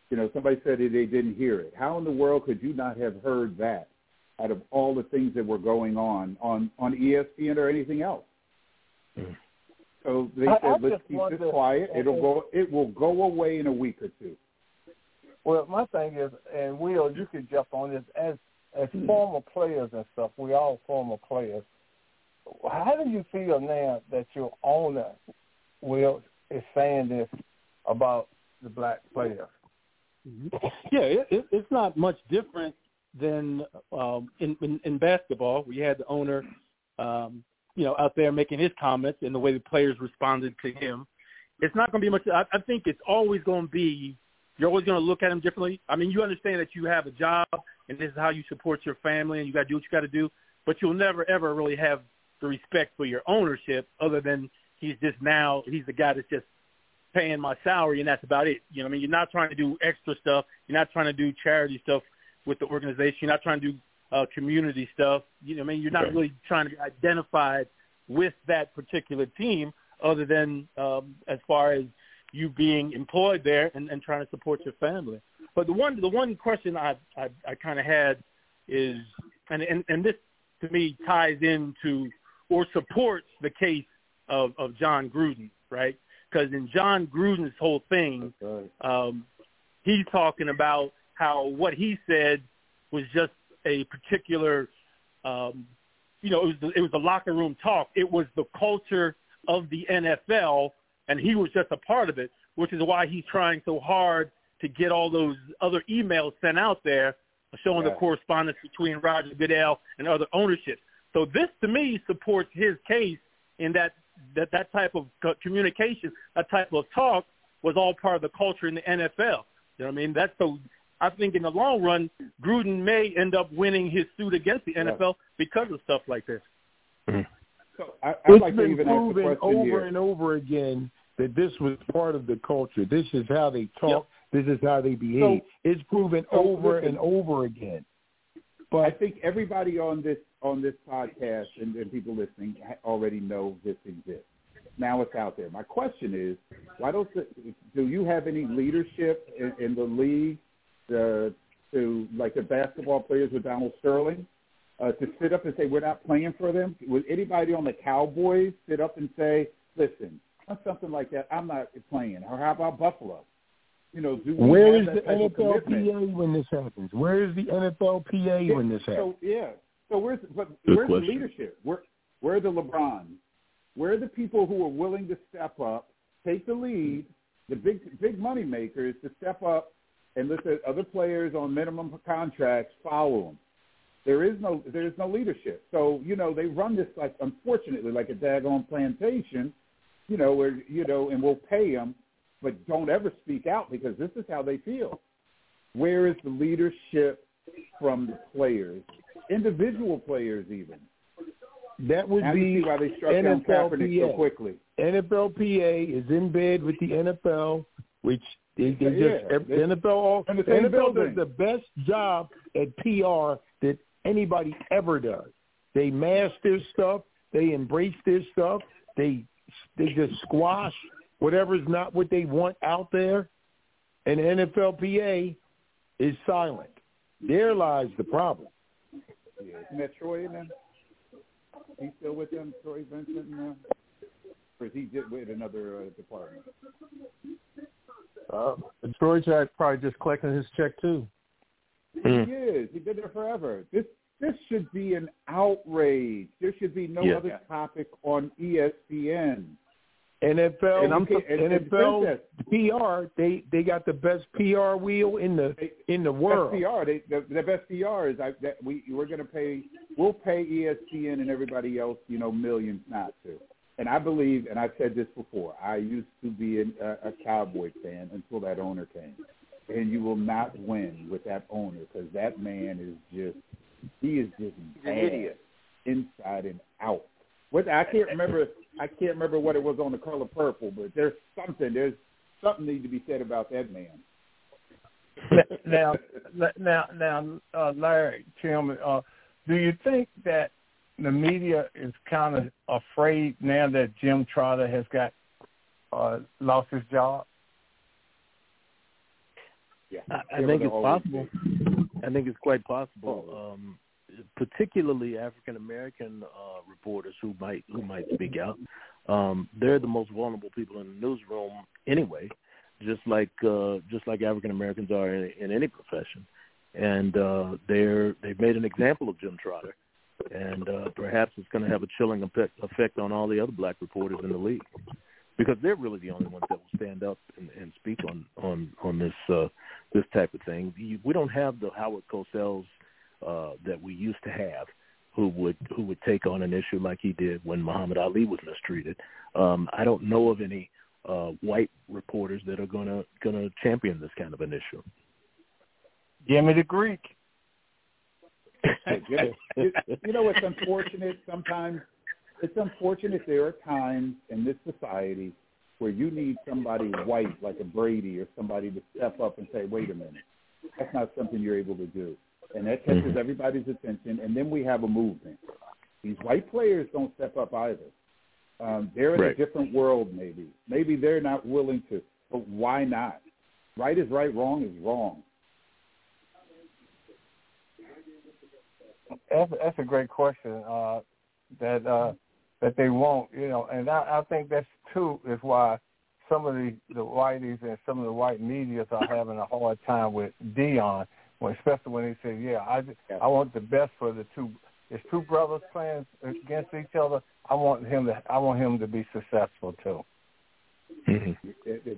You know, somebody said they didn't hear it. How in the world could you not have heard that out of all the things that were going on on on ESPN or anything else? Mm. So they said, I let's keep wonder, this quiet. It'll go. It will go away in a week or two. Well, my thing is, and Will, you could jump on this as as former players and stuff. We all former players. How do you feel now that your owner, Will, is saying this about the black players? Yeah, it, it, it's not much different than um, in, in in basketball. We had the owner, um, you know, out there making his comments and the way the players responded to him. It's not going to be much. I, I think it's always going to be. You're always going to look at him differently. I mean, you understand that you have a job and this is how you support your family and you got to do what you got to do, but you'll never ever really have the respect for your ownership other than he's just now he's the guy that's just paying my salary and that's about it. You know, I mean, you're not trying to do extra stuff. You're not trying to do charity stuff with the organization. You're not trying to do uh, community stuff. You know, I mean, you're not really trying to be identified with that particular team, other than um, as far as you being employed there and, and trying to support your family. But the one, the one question I I, I kind of had is, and, and and this to me ties into or supports the case of of Jon Gruden, right? Because in Jon Gruden's whole thing, um, he's talking about how what he said was just a particular, um, you know, it was the, it was the locker room talk. It was the culture of the NFL, and he was just a part of it, which is why he's trying so hard to get all those other emails sent out there showing the correspondence between Roger Goodell and other ownerships. So this, to me, supports his case in that that that type of communication, that type of talk, was all part of the culture in the NFL. You know what I mean? That's so I think in the long run, Gruden may end up winning his suit against the NFL yeah. because of stuff like this. Mm-hmm. So I, I'd it's like been to even proven ask over here. and over again that this was part of the culture. This is how they talk. Yep. This is how they behave. So, it's proven so over listen, and over again. But I think everybody on this on this podcast and, and people listening already know this exists. Now it's out there. My question is, why don't the, do you have any leadership in, in the league uh, to like the basketball players with Donald Sterling uh, to sit up and say we're not playing for them? Would anybody on the Cowboys sit up and say, listen, on something like that, I'm not playing? Or how about Buffalo? You know, do we Where have is that the type of commitment? NFLPA when this happens? Where is the NFLPA Yeah, when this happens? So yeah, so where's but Good where's question. the leadership? Where where are the LeBrons? Where are the people who are willing to step up, take the lead, the big big money makers to step up and the other players on minimum contracts follow them? There is no there is no leadership. So you know they run this like unfortunately like a daggone plantation, you know where you know and we'll pay them, but don't ever speak out because this is how they feel. Where is the leadership from the players, individual players even? That would Now be why they struck down Kaepernick so NFLPA. quickly. NFLPA is in bed with the NFL, which they, they Yeah, just they- the NFL. in the The NFL building. does the best job at PR that anybody ever does. They mask their stuff. They embrace their stuff. They they just squash whatever's not what they want out there, and NFLPA is silent. There lies the problem. Yeah. Isn't that Troy in them? He's still with them, Troy Vincent? Now? Or is he just with another uh, department? Uh, Troy Jack probably just collecting his check too. Mm. He is. He's been there forever. This this should be an outrage. There should be no Yeah. other topic on ESPN. NFL And I'm so- and- and NFL PR they they got the best PR wheel in the They- in the world. Best PR. They, the, the best PR is I, that we we're going to pay. We'll pay ESPN and everybody else, you know, millions not to. And I believe, and I've said this before. I used to be an, a, a Cowboy fan until that owner came, and you will not win with that owner because that man is just he is just bad idiot. inside and out. What I can't remember. I can't remember what it was on the color purple, but there's something. There's something need to be said about that man. now, now, now, uh, Larry, Chairman, uh, do you think that the media is kind of afraid now that Jim Trotter has got uh, lost his job? Yeah, I, I think it's possible. I think it's quite possible. Um, particularly African American uh, reporters who might who might speak out. Um, they're the most vulnerable people in the newsroom anyway, just like uh, just like African Americans are in, in any profession. And uh, they're they've made an example of Jim Trotter, and uh, perhaps it's going to have a chilling effect, on all the other black reporters in the league, because they're really the only ones that will stand up and, and speak on on on this uh, this type of thing. We don't have the Howard Cosell's uh, that we used to have who would who would take on an issue like he did when Muhammad Ali was mistreated. Um, I don't know of any uh, white reporters that are gonna gonna champion this kind of an issue. Give me the Greek. you know, it's unfortunate sometimes. It's unfortunate there are times in this society where you need somebody white like a Brady or somebody to step up and say, "Wait a minute, that's not something you're able to do." and that catches mm-hmm. everybody's attention. And then we have a movement. These white players don't step up either. Um, they're in right. a different world, maybe. Maybe they're not willing to, but why not? Right is right, wrong is wrong. That's, that's a great question. Uh, that uh, that they won't, you know, and I, I think that's too is why some of the the whiteys and some of the white medias are having a hard time with Deion well, especially when he said, "Yeah, I I want the best for the two. It's two brothers playing against each other. I want him to I want him to be successful too." Mm-hmm.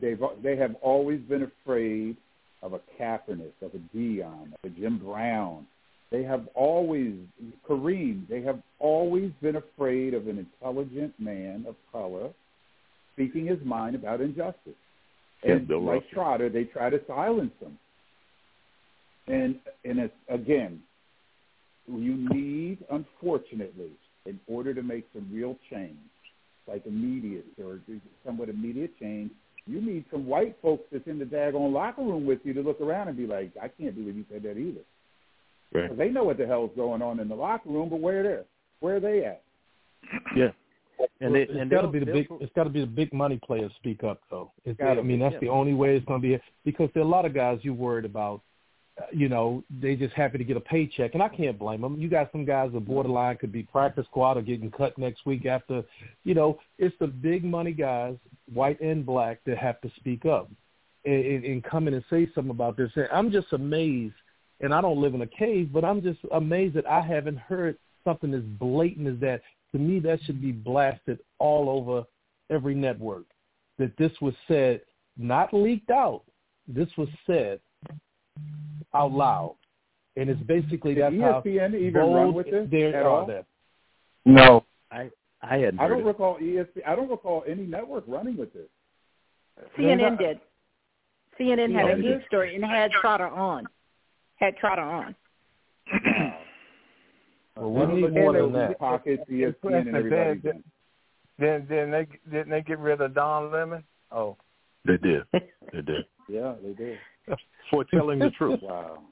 They've they have always been afraid of a Kaepernick, of a Deion, of a Jim Brown. They have always Kareem. They have always been afraid of an intelligent man of color speaking his mind about injustice. And yeah, like Trotter, they try to silence him. And and it's again, you need, unfortunately, in order to make some real change, like immediate or somewhat immediate change, you need some white folks that's in the daggone locker room with you to look around and be like, I can't believe you said that either. Right. They know what the hell's going on in the locker room, but where they where are they at? Yeah. And, well, they, and it's got to be the big. It's got to be the big money players speak up, though. It's, I mean, that's yeah. the only way it's going to be because there are a lot of guys you worried about uh, you know, they just happy to get a paycheck, and I can't blame them. You got some guys that borderline could be practice squad or getting cut next week after, you know, it's the big money guys, white and black, that have to speak up and, and, and come in and say something about this. And I'm just amazed, and I don't live in a cave, but I'm just amazed that I haven't heard something as blatant as that. To me, that should be blasted all over every network. That this was said, not leaked out. This was said out loud. And it's basically Did that's ESPN how even bold run with this they at all? that. No. I I hadn't I don't it. recall ESPN. I don't recall any network running with this. CNN did. CNN had a CNN huge story and had Trotter on. Had Trotter on. Well, we need more than that. Pockets, ESPN, plus, and everybody. then, then then they didn't they get rid of Don Lemon? Oh, They did. They did. Yeah, they did. For telling the truth. Wow.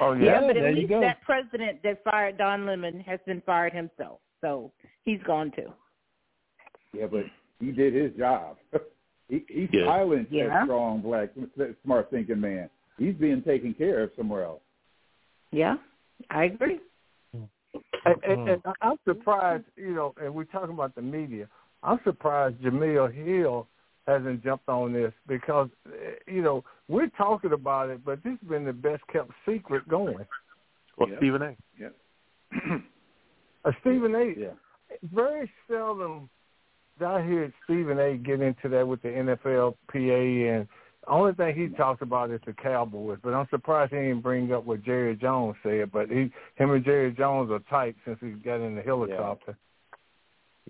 oh Yeah, yeah. but at you least that president that fired Don Lemon has been fired himself. So he's gone too. Yeah, but he did his job. he he Yeah. silenced Yeah. that strong black, smart thinking man. He's being taken care of somewhere else. Yeah, I agree. And, and, and I'm surprised, you know, and we're talking about the media. I'm surprised Jemele Hill hasn't jumped on this because, eh, you know, we're talking about it, but this has been the best kept secret going. Well, Yeah. Stephen A. Yeah. Uh, Stephen A. yeah. Very seldom do I hear Stephen A. get into that with the NFLPA, and the only thing he talks about is the Cowboys. But I'm surprised he didn't bring up what Jerry Jones said. But he, him and Jerry Jones are tight since he got in the helicopter.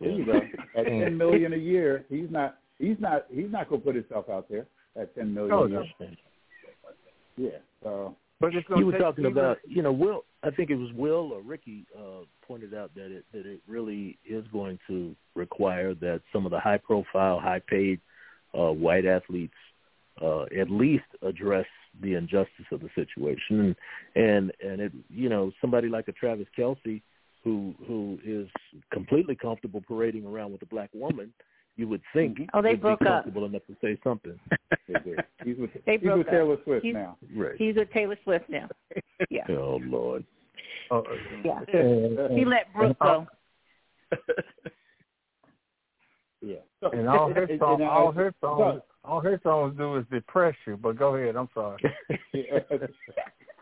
There you go. At ten million a year, he's not. He's not. He's not going to put himself out there at ten million. Oh, a no. Yeah. So But it's going You were talking Stephen- about, you know, Will. I think it was Will or Ricky uh, pointed out that it that it really is going to require that some of the high-profile, high-paid uh, white athletes uh, at least address the injustice of the situation, and and and it, you know, somebody like a Travis Kelce who who is completely comfortable parading around with a black woman, you would think oh they broke be up. comfortable enough to say something. he's with, They he's broke with up. Taylor Swift He's- now. Right. He's with Taylor Swift now. Yeah, Oh Lord. Uh, yeah. and, He let Brooke go. Yeah. So, and all her songs, and I- all her songs, Doug, all her songs do is depress you. But go ahead. I'm sorry.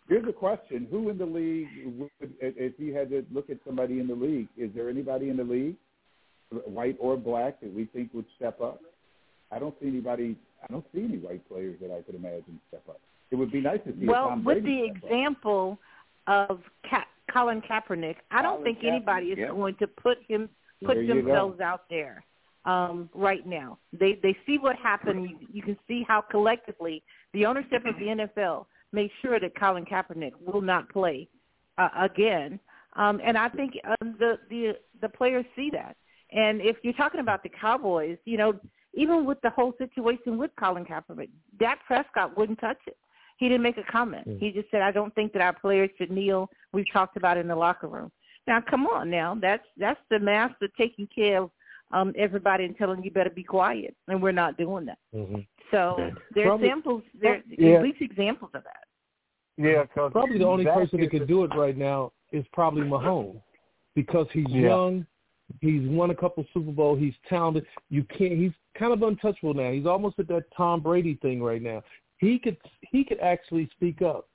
Here's a question: Who in the league, would, if you had to look at somebody in the league, is there anybody in the league, white or black, that we think would step up? I don't see anybody. I don't see any white players that I could imagine step up. It would be nice to see. Well, Tom with the step up. example of Ka- Colin Kaepernick, I don't Colin think anybody is Kaepernick, yeah. going to put him put There go. themselves out there um, right now. They they see what happened. You, you can see how collectively the ownership of the NFL made sure that Colin Kaepernick will not play uh, again. Um, and I think um, the the the players see that. And if you're talking about the Cowboys, you know, even with the whole situation with Colin Kaepernick, Dak Prescott wouldn't touch it. He didn't make a comment. Mm. He just said, "I don't think that our players should kneel." We've talked about it in the locker room. Now, come on, now that's that's the master taking care of um, everybody and telling you better be quiet, and we're not doing that. hmm So Okay. there's Probably- samples. There Yeah. at least examples of that. Yeah, because Probably the only person that could do it right now is probably Mahomes because he's Yeah. young. He's won a couple Super Bowl. He's talented. You can't. He's kind of untouchable now. He's almost at that Tom Brady thing right now. He could. He could actually speak up,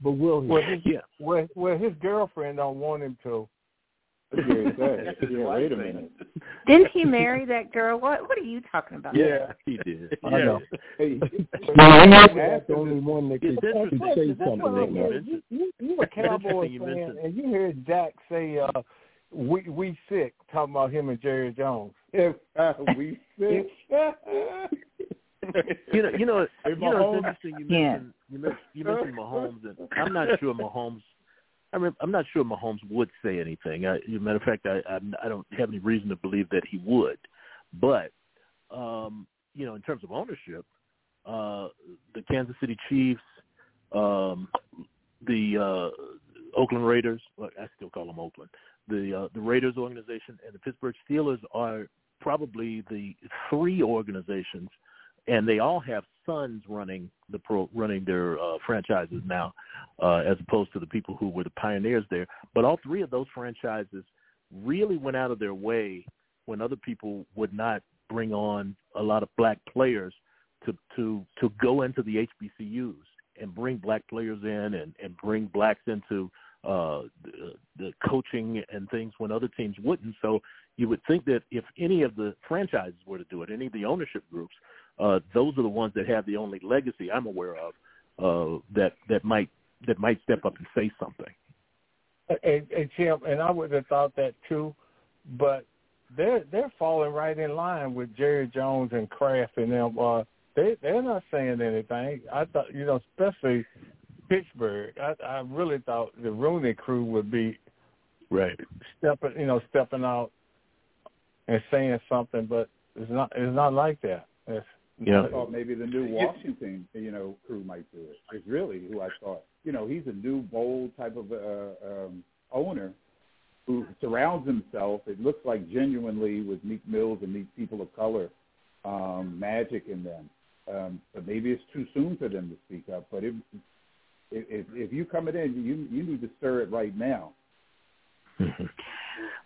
but will he? Well, his, Yeah. well, well, his girlfriend don't want him to. Yeah, yeah, wait a minute. Didn't he marry that girl? What What are you talking about? Yeah, he did. I know. Hey, Yeah, I'm not the only one that It's could say something I right You, you, you a Cowboys you fan, mentioned- and you hear Dak say, uh, "We we sick," talking about him and Jerry Jones. if uh, we sick. You know, you know, Hey, you know. It's interesting. You Yeah. you mentioned, you mentioned Mahomes, and I'm not sure Mahomes. I I'm not sure Mahomes would say anything. I, as a matter of fact, I, I I don't have any reason to believe that he would. But um, you know, in terms of ownership, uh, the Kansas City Chiefs, um, the uh, Oakland Raiders. Well, I still call them Oakland. The uh, the Raiders organization and the Pittsburgh Steelers are probably the three organizations and they all have sons running the pro running their uh, franchises now, uh, as opposed to the people who were the pioneers there. But all three of those franchises really went out of their way when other people would not bring on a lot of black players to to to go into the HBCUs and bring black players in and and bring blacks into uh the, the coaching and things when other teams wouldn't so you would think that if any of the franchises were to do it any of the ownership groups uh, those are the ones that have the only legacy I'm aware of uh, that that might that might step up and say something. And, and Tim, and I would have thought that too, but they're they're falling right in line with Jerry Jones and Kraft and them. Uh, they they're not saying anything. I thought you know, especially Pittsburgh. I, I really thought the Rooney crew would be Right. stepping, you know, stepping out and saying something, but it's not it's not like that. It's, Yeah. I thought maybe the new Washington, you know, crew might do it. Is really who I thought. You know, he's a new, bold type of uh, um, owner who surrounds himself. It looks like genuinely with Meek Mills and these people of color, um, magic in them. Um, but maybe it's too soon for them to speak up. But if if, if you coming in, you you need to stir it right now.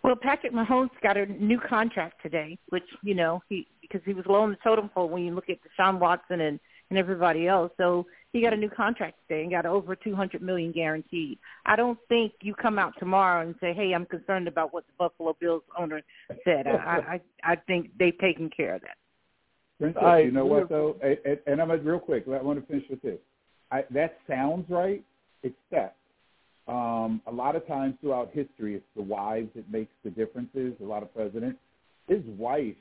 Well, Patrick Mahomes got a new contract today, which you know he because he was low on the totem pole when you look at Deshaun Watson and and everybody else. So he got a new contract today and got over two hundred million guaranteed. I don't think you come out tomorrow and say, "Hey, I'm concerned about what the Buffalo Bills owner said." I I I think they've taken care of that. Princess, I you know what though, and, and- and I'm gonna real quick. I want to finish with this. I, that sounds right, except um, a lot of times throughout history, it's the wives that makes the differences. A lot of presidents, his wife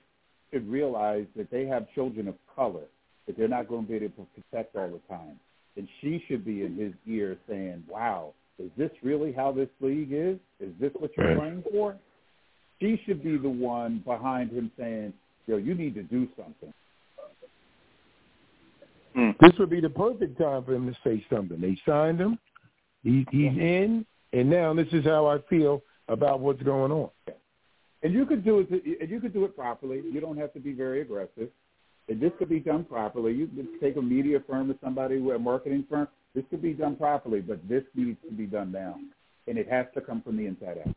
should realize that they have children of color that they're not going to be able to protect all the time, and she should be in his ear saying, "Wow, is this really how this league is? Is this what you're Right. playing for?" She should be the one behind him saying, "Yo, you need to do something." Hmm. This would be the perfect time for him to say something. They signed him. He, he's in, and now this is how I feel about what's going on. And you could do it. And you could do it properly. You don't have to be very aggressive. And this could be done properly. You could take a media firm or somebody, a marketing firm. This could be done properly, but this needs to be done now, and it has to come from the inside out.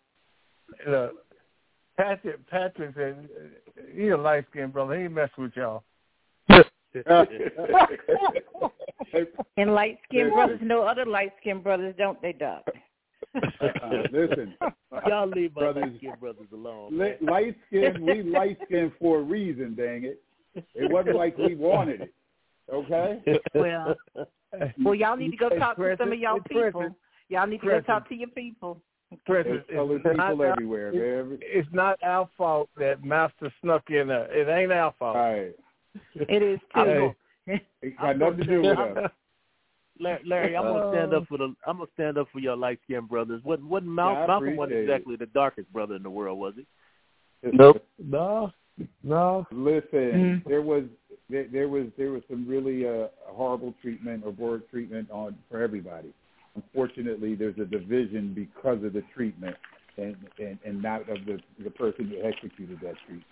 Look, Patrick, Patrick said he a light skinned brother. He ain't mess with y'all. and light skinned brothers know other light skinned brothers, don't they, Doc? Uh, listen, Y'all leave my Brothers- light skinned brothers alone. li- light skin. We light skin for a reason. Dang it! It wasn't like we wanted it. Okay. Well, well, y'all need to go talk to some of y'all hey, Precious, people. Y'all need to Precious. go talk to your people. Precious, There's colored it's not people our- everywhere. it- man. It's not our fault that Master snuck in there. It ain't our fault. All right. It is too. It got nothing to do with us. Larry, Larry, I'm gonna stand up for the. I'm gonna stand up for your light skinned brothers. What? What? Mal- Yeah, Malcolm wasn't appreciate it. exactly the darkest brother in the world, was he? Nope. No, no. Listen, there was there, there was there was some really uh, horrible treatment or word treatment on for everybody. Unfortunately, there's a division because of the treatment and and, and not of the the person who executed that treatment.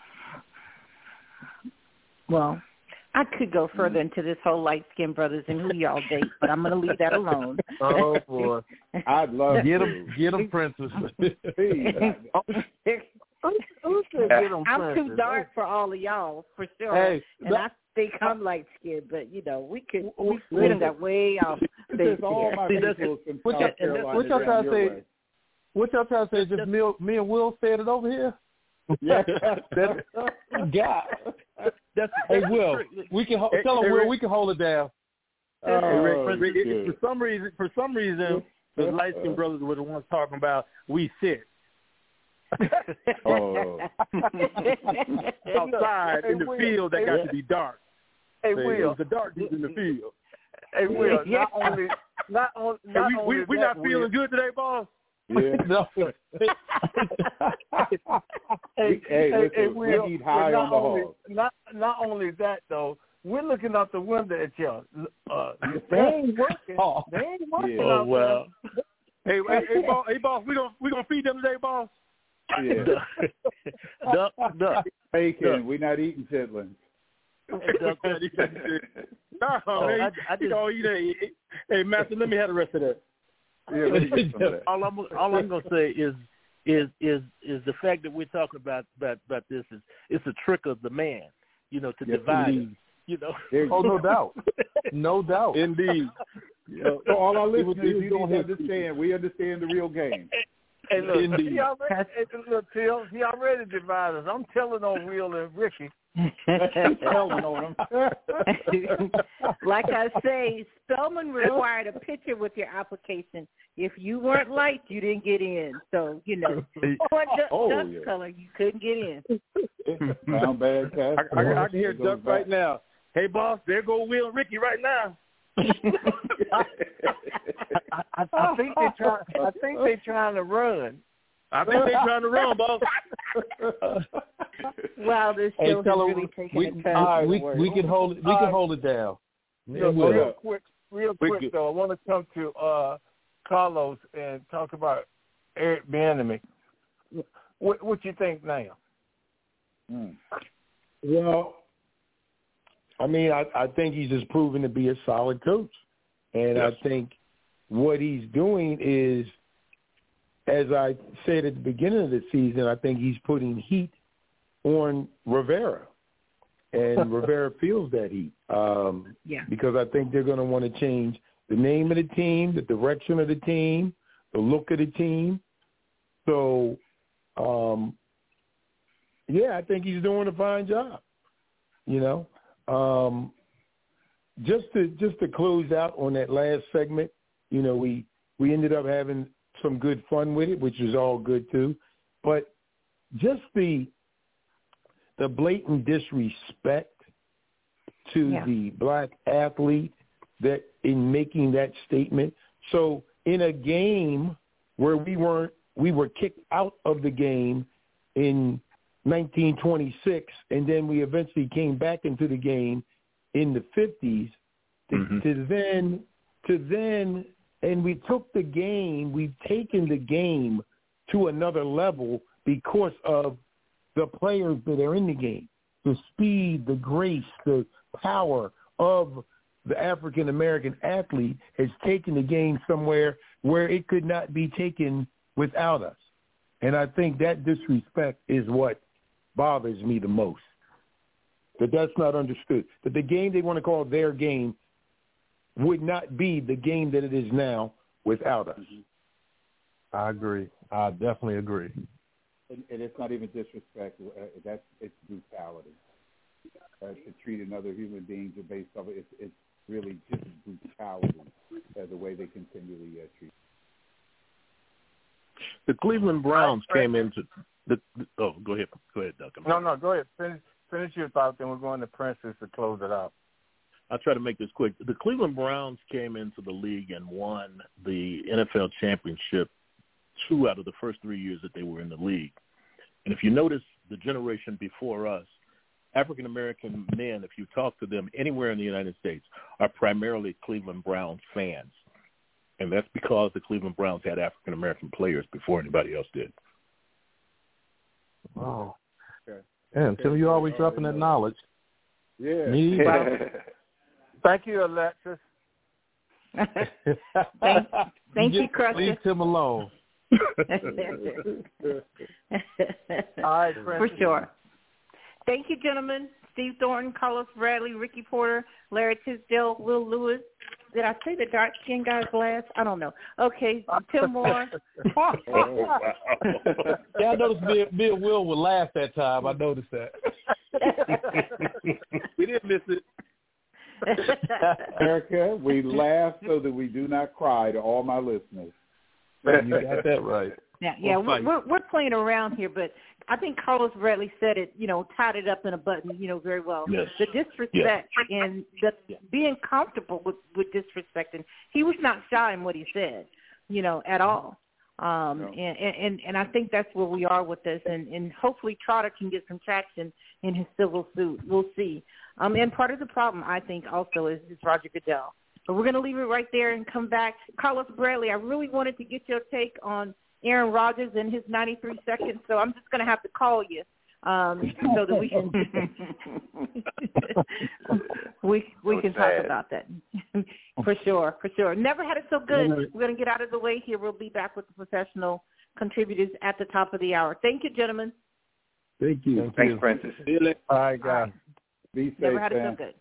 Well, I could go mm-hmm. further into this whole light skinned brothers and who y'all date, but I'm going to leave that alone. Oh boy. I'd love Get to. them, get them, princess. Please, Who said get 'em I'm too dark for all of y'all, for sure. Hey, and I think I'm light skinned, but you know, we could we, we done got way off base This is all my See, that's- people from what South y'all- Carolina what y'all trying to your say? What y'all trying to say? Just me, me and Will said it over here. Yeah. That, God. That's, Hey, that's Will, the- we can ho- Hey, tell him hey, Will Rick. we can hold it down. Hey, Rick, Oh, Rick, it- for some reason, for some reason, the light skinned brothers were the ones talking about we sit Oh. outside in the Will, field that hey, got Will. to be dark. Hey It Will, was the dark dudes in the field. hey Will, not only not on Hey, not we only we we that, not feeling Will, good today, boss. Yeah. No. Hey, Hey, listen, hey, we Will, need high on the not only, hog. Not not only that though, we're looking out the window at y'all. Uh, they ain't working. Oh. They ain't working Yeah. Oh well. Hey, hey, hey, boss, hey, boss, we gonna we gonna feed them today, boss. Yeah. duck, duck. Bacon. We're not eating chitlins. Duck. no, Oh, man, I- I you just- gonna eat that. Hey, master, let me have the rest of that. Yeah, let me get some of that. all I'm all I'm gonna say is is is is the fact that we're talking about about about this is it's a trick of the man, you know, to Yes, divide indeed. us, you know. There Oh, no doubt. No doubt. Indeed. So all our He was- listeners, he you doing need to his- understand. We understand the real game. Hey, look, Indeed. he already, hey, look, Till, he already divided us. I'm telling on Will and Ricky. Telling on them. like I say, Spelman required a picture with your application. If you weren't light, you didn't get in. So you know, what duck, Oh, duck yeah. color, you couldn't get in. Sound bad, Cass? I, I, I can hear It goes Duck right now. Hey, boss, there go Will and Ricky right now. I, I, I think they try. I think they're trying to run. I think they're trying to run, boss. Wow, this Hey, show has tell him really taken we, a turn. all right, for we, we can hold it. We All can right. hold it down. Look, Will. real quick, real quick good. though, I want to come to uh, Carlos and talk about Eric Bieniemy. What, what you think now? Mm. Well, I mean, I, I think he's just proven to be a solid coach, and Yes. I think what he's doing is, as I said at the beginning of the season, I think he's putting heat on Rivera, and Rivera feels that heat. Um, Yeah. because I think they're going to want to change the name of the team, the direction of the team, the look of the team. So, um, yeah, I think he's doing a fine job. You know, um, just to just to close out on that last segment, you know, we we ended up having some good fun with it, which is all good too. But just the the blatant disrespect to Yeah. the black athlete that in making that statement. So in a game where we weren't we were kicked out of the game in 1926 and then we eventually came back into the game in the 50s to, Mhm. to then to then and we took the game we've taken the game to another level because of the players that are in the game, the speed, the grace, the power of the African American athlete has taken the game somewhere where it could not be taken without us. And I think that disrespect is what bothers me the most. That that's not understood. That the game they want to call their game would not be the game that it is now without us. I agree. I definitely agree. And, and it's not even disrespect. Uh, that's it's brutality. Uh, to treat another human being based off it, it's, it's really just brutality uh, the way they continually uh, treat. The Cleveland Browns came into the, the. Oh, go ahead. Go ahead, Doug. No, no, go ahead. Finish finish your thought, then we're going to Princess to close it out. I'll try to make this quick. The Cleveland Browns came into the league and won the NFL championship two out of the first three years that they were in the league. And if you notice, the generation before us, African American men, if you talk to them anywhere in the United States, are primarily Cleveland Browns fans. And that's because the Cleveland Browns had African American players before anybody else did. Wow. Okay. And Tim, you always dropping that knowledge. Yeah. Me, Thank you, Alexis. thank, thank you, Crusher. Leave Tim alone. All right, For sure. Thank you, gentlemen. Steve Thornton, Carlos Bradley, Ricky Porter, Larry Tisdale, Will Lewis. Did I say the dark skinned guy's last? I don't know. Okay, Tim Moore. oh, wow. yeah, I noticed me, me and Will were laugh that time. I noticed that. we didn't miss it. Erica, we laugh so that we do not cry to all my listeners. You got that right. Yeah, yeah, we're, we're we're playing around here, but I think Carlos Bradley said it, you know, tied it up in a button, you know, very well. Yes. The disrespect and the being comfortable with with disrespecting. He was not shy in what he said, you know, at all. Um, no. and, and and I think that's where we are with this, and and hopefully Trotter can get some traction in his civil suit. We'll see. Um, and part of the problem, I think, also is, is Roger Goodell. But we're going to leave it right there and come back. Carlos Bradley, I really wanted to get your take on Aaron Rodgers and his 93 seconds, so I'm just going to have to call you um, so that we can we we can talk about that for sure, for sure. Never had it so good. We're going to get out of the way here. We'll be back with the professional contributors at the top of the hour. Thank you, gentlemen. Thank you. Thank Thanks, Francis. All right, guys. Be safe, Never had man. it so good.